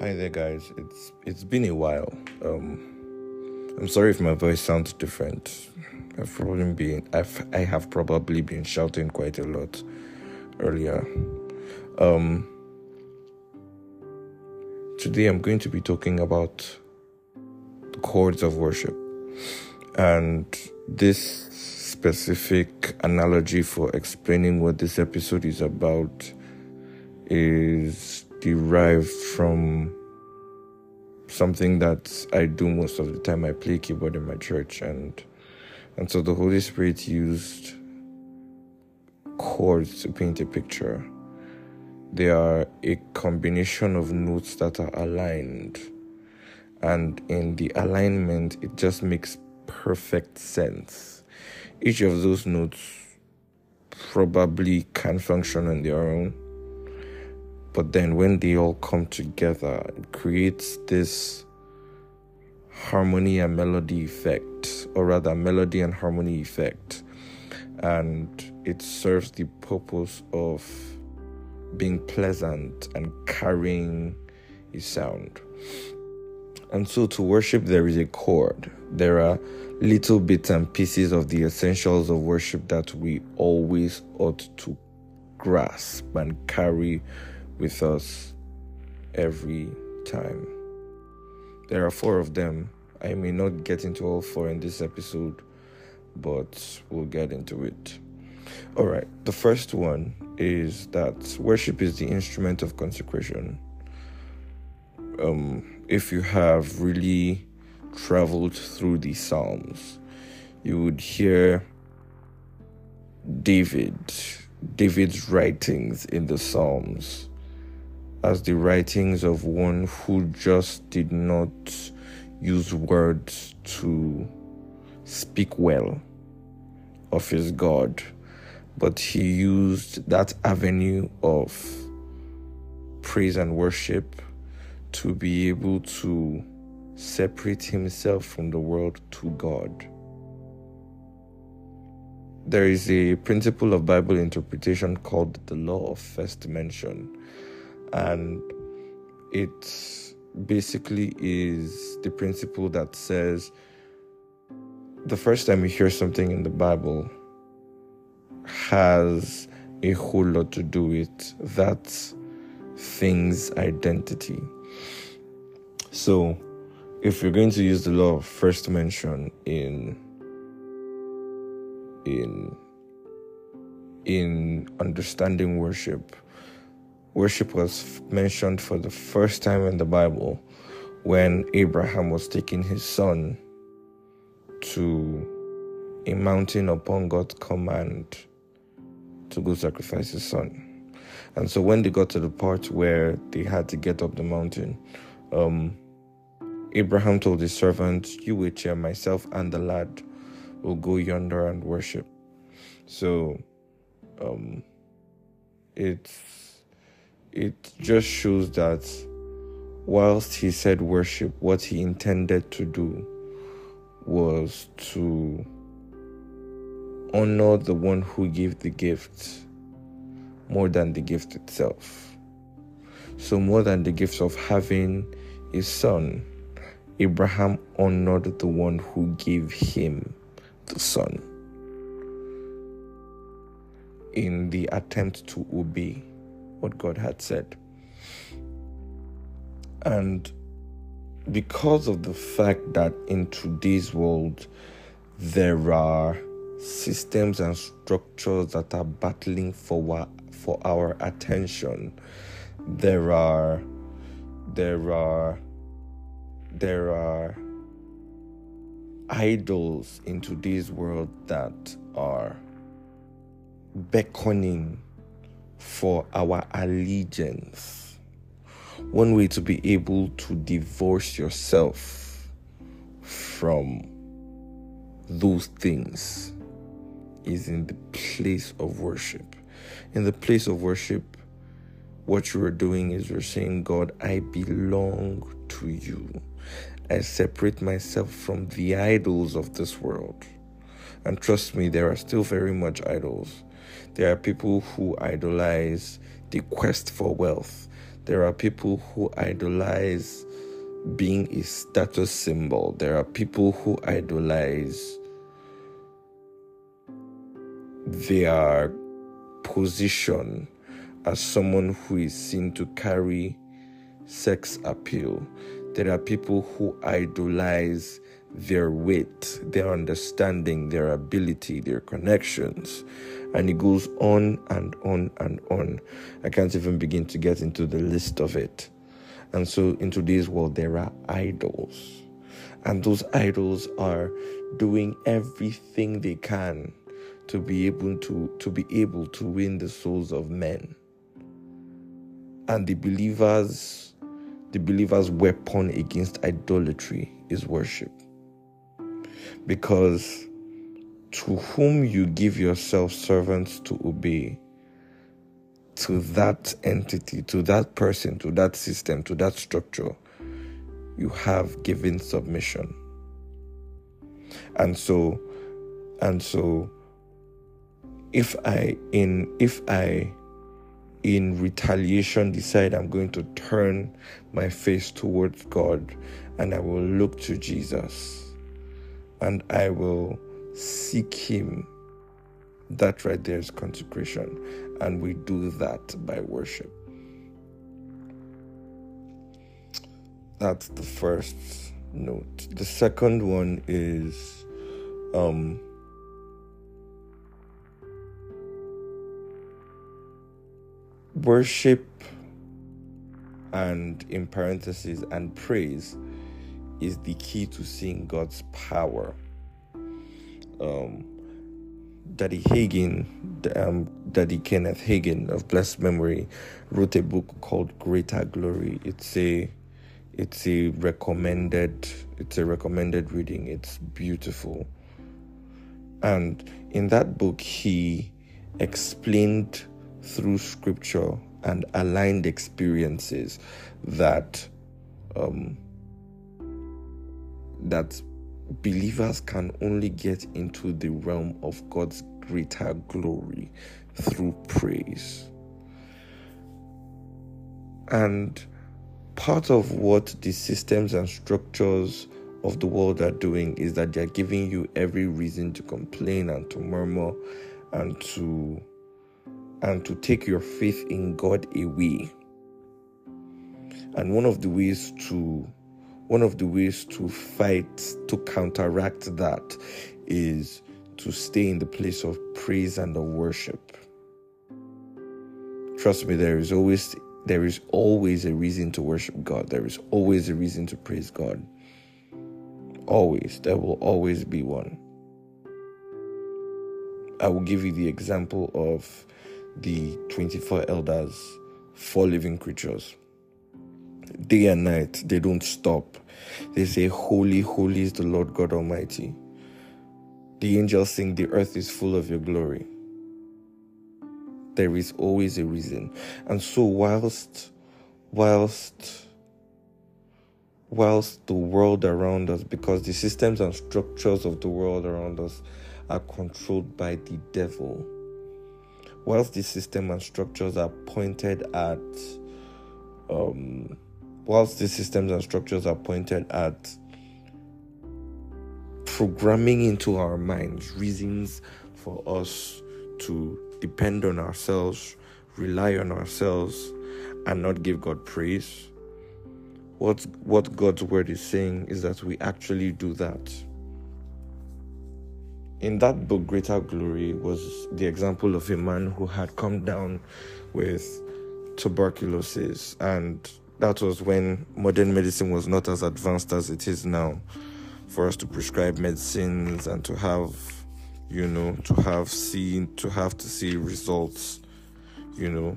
Hi there, guys. It's it's been a while. Um, I'm sorry if my voice sounds different. I've probably been I've I have probably been shouting quite a lot earlier. Um, today I'm going to be talking about the chords of worship, and this specific analogy for explaining what this episode is about is derived from something that I do most of the time. I play keyboard in my church, and and so the Holy Spirit used chords to paint a picture. They are a combination of notes that are aligned, and in the alignment, it just makes perfect sense. Each of those notes probably can function on their own but then when they all come together, it creates this harmony and melody effect, or rather, melody and harmony effect. And it serves the purpose of being pleasant and carrying a sound. And so, to worship, there is a chord. There are little bits and pieces of the essentials of worship that we always ought to grasp and carry with us every time. There are four of them. I may not get into all four in this episode, but we'll get into it. All right, the first one is that worship is the instrument of consecration. Um, if you have really traveled through the Psalms, you would hear David, David's writings in the Psalms as the writings of one who just did not use words to speak well of his God, but he used that avenue of praise and worship to be able to separate himself from the world to God. There is a principle of Bible interpretation called the law of first mention and it basically is the principle that says the first time you hear something in the Bible has a whole lot to do with that thing's identity. So, if you're going to use the law of first mention in in in understanding worship, worship was mentioned for the first time in the Bible when Abraham was taking his son to a mountain upon God's command to go sacrifice his son. And so when they got to the part where they had to get up the mountain, um, Abraham told his servant, You wait here, myself and the lad will go yonder and worship. So um, it's it just shows that whilst he said worship, what he intended to do was to honor the one who gave the gift more than the gift itself. So, more than the gift of having a son, Abraham honored the one who gave him the son in the attempt to obey what God had said. And because of the fact that in today's world there are systems and structures that are battling for for our attention, there are there are there are idols in today's world that are beckoning for our allegiance. One way to be able to divorce yourself from those things is in the place of worship. In the place of worship, what you are doing is you're saying, God, I belong to you. I separate myself from the idols of this world. And trust me, there are still very much idols. There are people who idolize the quest for wealth. There are people who idolize being a status symbol. There are people who idolize their position as someone who is seen to carry sex appeal. There are people who idolize their wit, their understanding, their ability, their connections. And it goes on and on and on. I can't even begin to get into the list of it. And so, in today's world, there are idols. And those idols are doing everything they can to be able to, to be able to win the souls of men. And the believers, the believer's weapon against idolatry is worship. Because to whom you give yourself servants to obey, to that entity, to that person, to that system, to that structure, you have given submission. And so, and so, if I in if I in retaliation decide I'm going to turn my face towards God and I will look to Jesus and I will seek Him. That right there is consecration, and we do that by worship. That's the first note. The second one is um, worship and in parentheses and praise is the key to seeing God's power. Um, Daddy Hagin, um, Daddy Kenneth Hagin of blessed memory, wrote a book called Greater Glory. It's a it's a recommended it's a recommended reading. It's beautiful. And in that book he explained through scripture and aligned experiences that um, that believers can only get into the realm of God's greater glory through praise. And part of what the systems and structures of the world are doing is that they're giving you every reason to complain and to murmur and to and to take your faith in God away. And one of the ways to one of the ways to fight, to counteract that, is to stay in the place of praise and of worship. Trust me, there is always there is always a reason to worship God. There is always a reason to praise God. Always. There will always be one. I will give you the example of the 24 elders, four living creatures day and night. They don't stop. They say, Holy, holy is the Lord God Almighty. The angels sing, The earth is full of your glory. There is always a reason. And so, whilst, whilst, whilst the world around us, because the systems and structures of the world around us are controlled by the devil, whilst the system and structures are pointed at um, whilst these systems and structures are pointed at programming into our minds reasons for us to depend on ourselves, rely on ourselves, and not give God praise. What, what God's word is saying is that we actually do that. In that book, Greater Glory was the example of a man who had come down with tuberculosis and that was when modern medicine was not as advanced as it is now. For us to prescribe medicines and to have you know to have seen to have to see results you know.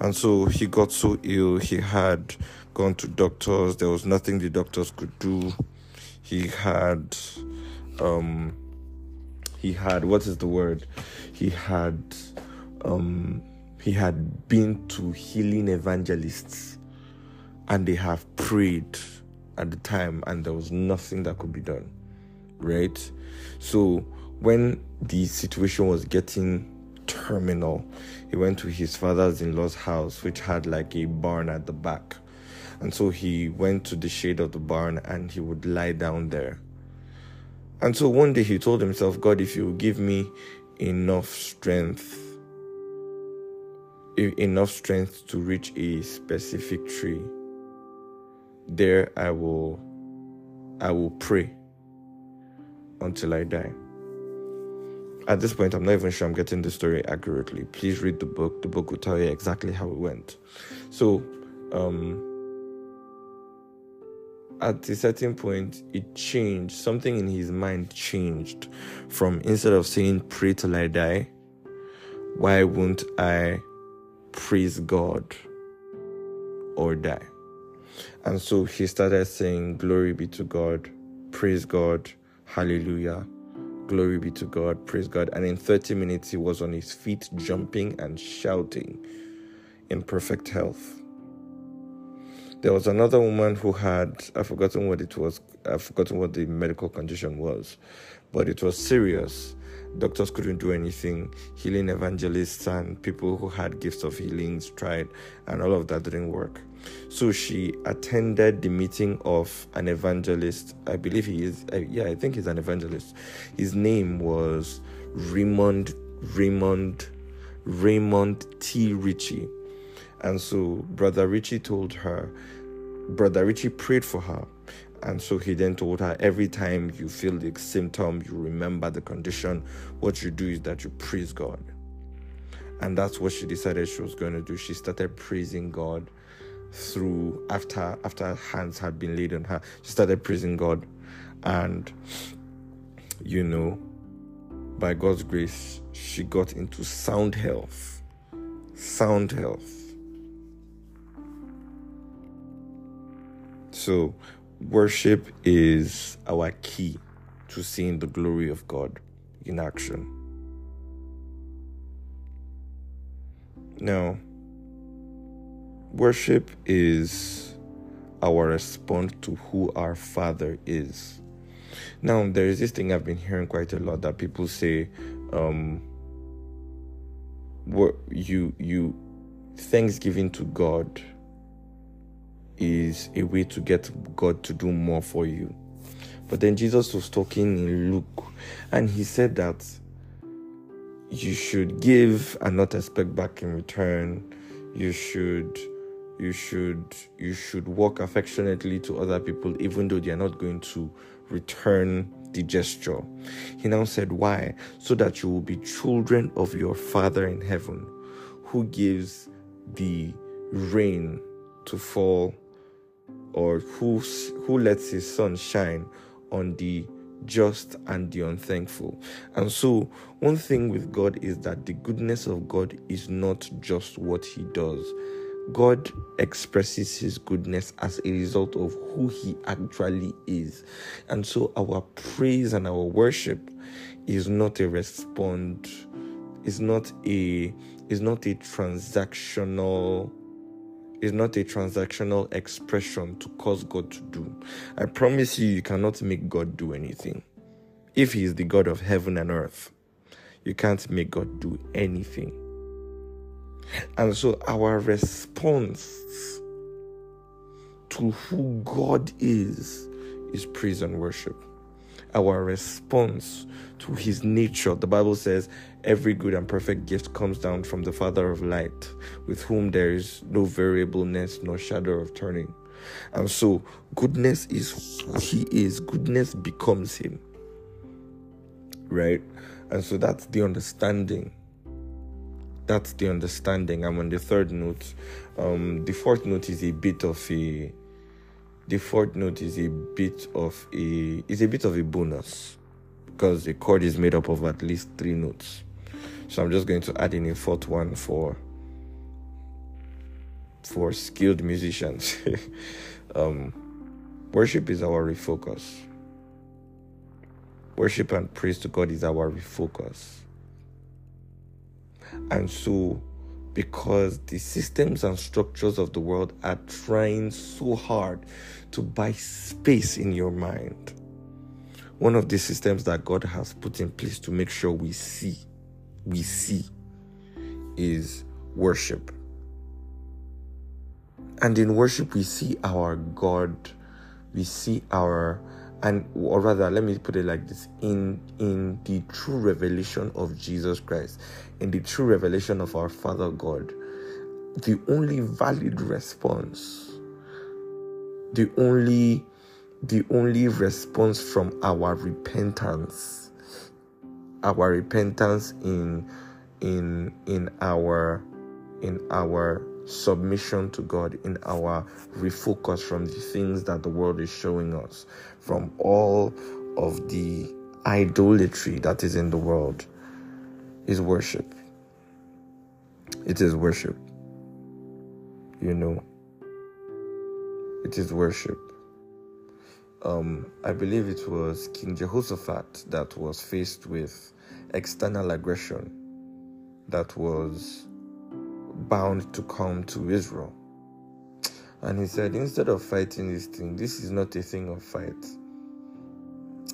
And so he got so ill he had gone to doctors. There was nothing the doctors could do. He had um he had what is the word? He had um he had been to healing evangelists and they have prayed at the time and there was nothing that could be done right so when the situation was getting terminal. He went to his father's in law's house, which had like a barn at the back. And so he went to the shade of the barn and he would lie down there. And so one day he told himself, God, if you give me enough strength, enough strength to reach a specific tree, there I will I will pray until I die. At this point, I'm not even sure I'm getting the story accurately. Please read the book. The book will tell you exactly how it went. So, um, at a certain point, it changed. Something in his mind changed from instead of saying, Pray till I die, why won't I praise God or die? And so he started saying, Glory be to God, praise God, hallelujah, glory be to God, praise God. And in 30 minutes, he was on his feet, jumping and shouting in perfect health. There was another woman who had, I've forgotten what it was, I've forgotten what the medical condition was, but it was serious. Doctors couldn't do anything. Healing evangelists and people who had gifts of healings tried, and all of that didn't work. So she attended the meeting of an evangelist. I believe he is, uh, yeah, I think he's an evangelist. His name was Raymond, Raymond, Raymond T. Richey. And so Brother Richey told her, Brother Richey prayed for her. And so he then told her, every time you feel the symptom, you remember the condition, what you do is that you praise God. And that's what she decided she was going to do. She started praising God through after after hands had been laid on her. She started praising God. And you know, by God's grace, she got into sound health. Sound health So, worship is our key to seeing the glory of God in action. Now, worship is our response to who our Father is. Now, there is this thing I've been hearing quite a lot that people say, um, what you you thanksgiving to God is a way to get God to do more for you. But then Jesus was talking in Luke, and he said that you should give and not expect back in return. You should you should you should walk affectionately to other people even though they are not going to return the gesture. He now said, Why? So that you will be children of your Father in heaven, who gives the rain to fall or who, who lets his sun shine on the just and the unthankful. And so, one thing with God is that the goodness of God is not just what he does. God expresses his goodness as a result of who he actually is. And so our praise and our worship is not a respond is not a is not a transactional is not a transactional expression to cause God to do. I promise you, you cannot make God do anything. If He is the God of heaven and earth, you can't make God do anything. And so, our response to who God is is praise and worship our response to his nature. The Bible says, Every good and perfect gift comes down from the Father of light, with whom there is no variableness nor shadow of turning. And so, goodness is who he is, goodness becomes him. Right? And so, that's the understanding. That's the understanding. I'm on the third note. Um, the fourth note is a bit of a the fourth note is a bit of a is a bit of a bonus because the chord is made up of at least three notes. So I'm just going to add in a fourth one for for skilled musicians. um, worship is our refocus. Worship and praise to God is our refocus. And so because the systems and structures of the world are trying so hard to buy space in your mind. One of the systems that God has put in place to make sure we see, we see, is worship. And in worship, we see our God, we see our and or rather let me put it like this. In in the true revelation of jesus christ in the true revelation of our father god the only valid response the only the only response from our repentance our repentance in in in our in our submission to God in our refocus from the things that the world is showing us from all of the idolatry that is in the world is worship. It is worship. You know? It is worship. Um, I believe it was King Jehoshaphat that was faced with external aggression that was bound to come to Israel. And he said, instead of fighting this thing, this is not a thing of fight,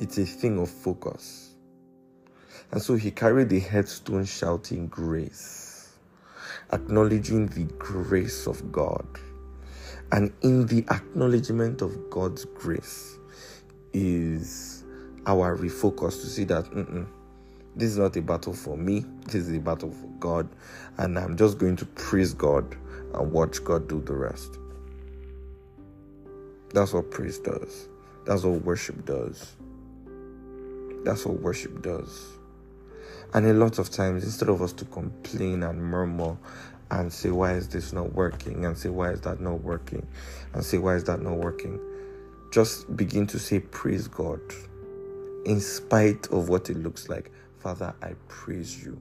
it's a thing of focus. And so he carried the headstone shouting grace, acknowledging the grace of God and in the acknowledgement of God's grace is our refocus to see that this is not a battle for me, this is a battle for God, and I'm just going to praise God and watch God do the rest. That's what praise does. That's what worship does. That's what worship does. And a lot of times, instead of us to complain and murmur and say, why is this not working? And say, why is that not working? And say, why is that not working? Just begin to say, praise God. In spite of what it looks like, Father, I praise you.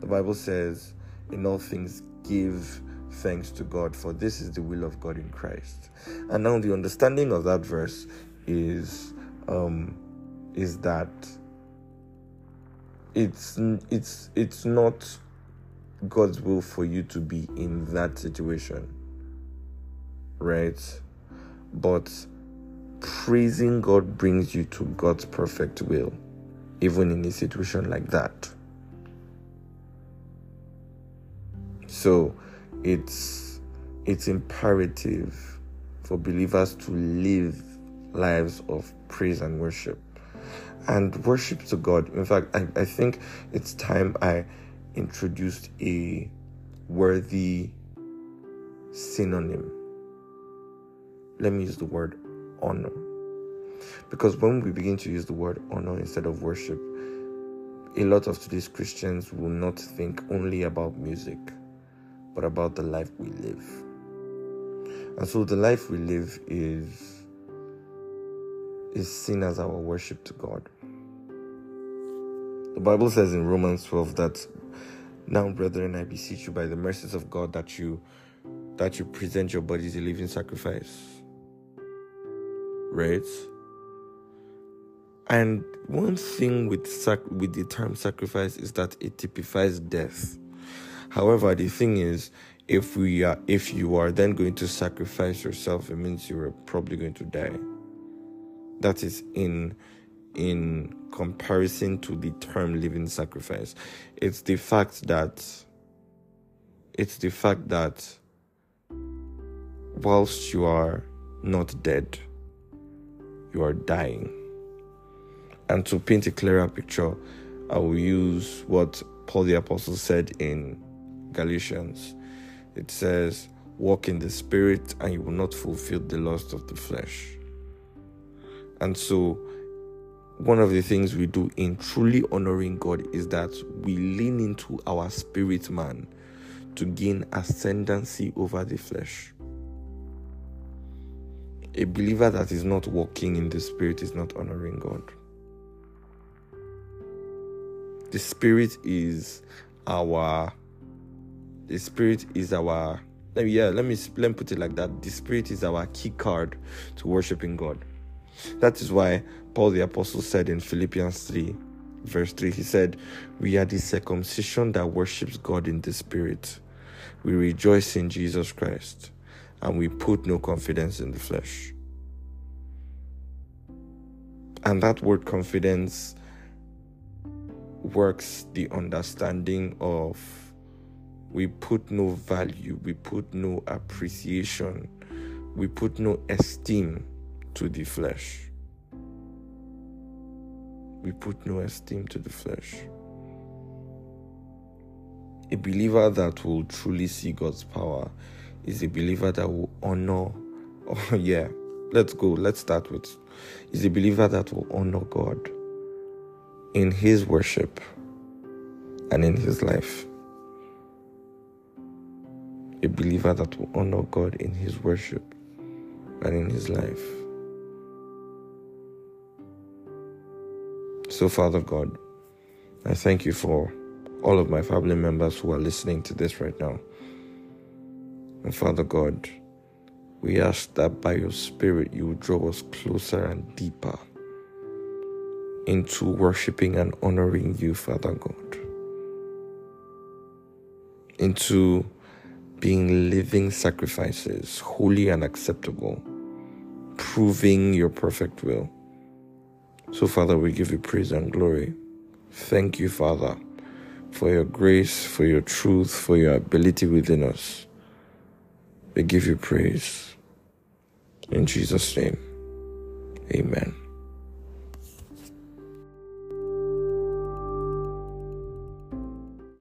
The Bible says, in all things, give thanks to God, for this is the will of God in Christ. And now the understanding of that verse is um, is that it's it's it's not God's will for you to be in that situation. Right? But praising God brings you to God's perfect will, even in a situation like that. So it's it's imperative for believers to live lives of praise and worship. And worship to God. In fact, I, I think it's time I introduced a worthy synonym. Let me use the word honor. Because when we begin to use the word honor instead of worship, a lot of today's Christians will not think only about music, but about the life we live. And so the life we live is is seen as our worship to God. The Bible says in Romans 12 that now, brethren, I beseech you by the mercies of God that you that you present your bodies a living sacrifice. Right? And one thing with sac- with the term sacrifice is that it typifies death. However, the thing is, if we are if you are then going to sacrifice yourself, it means you are probably going to die. That is in in comparison to the term living sacrifice. It's the fact that it's the fact that whilst you are not dead, you are dying. And to paint a clearer picture, I will use what Paul the Apostle said in Galatians. It says, Walk in the Spirit, and you will not fulfill the lust of the flesh. And so, one of the things we do in truly honoring God is that we lean into our spirit man to gain ascendancy over the flesh. A believer that is not walking in the spirit is not honoring God. The spirit is our the spirit is our yeah, let me let me put it like that. The spirit is our key card to worshiping God. That is why Paul the Apostle said in Philippians 3, verse 3, he said, We are the circumcision that worships God in the Spirit. We rejoice in Jesus Christ, and we put no confidence in the flesh. And that word confidence works the understanding of we put no value, we put no appreciation, we put no esteem to the flesh. We put no esteem to the flesh. A believer that will truly see God's power is a believer that will honor. Oh, yeah, let's go. Let's start with is a believer that will honor God in his worship and in his life a believer that will honor God in his worship and in his life. So, Father God, I thank you for all of my family members who are listening to this right now. And Father God, we ask that by your Spirit you would draw us closer and deeper into worshiping and honoring you, Father God. Into being living sacrifices, holy and acceptable, proving your perfect will. So, Father, we give you praise and glory. Thank you, Father, for your grace, for your truth, for your ability within us. We give you praise. In Jesus' name, amen.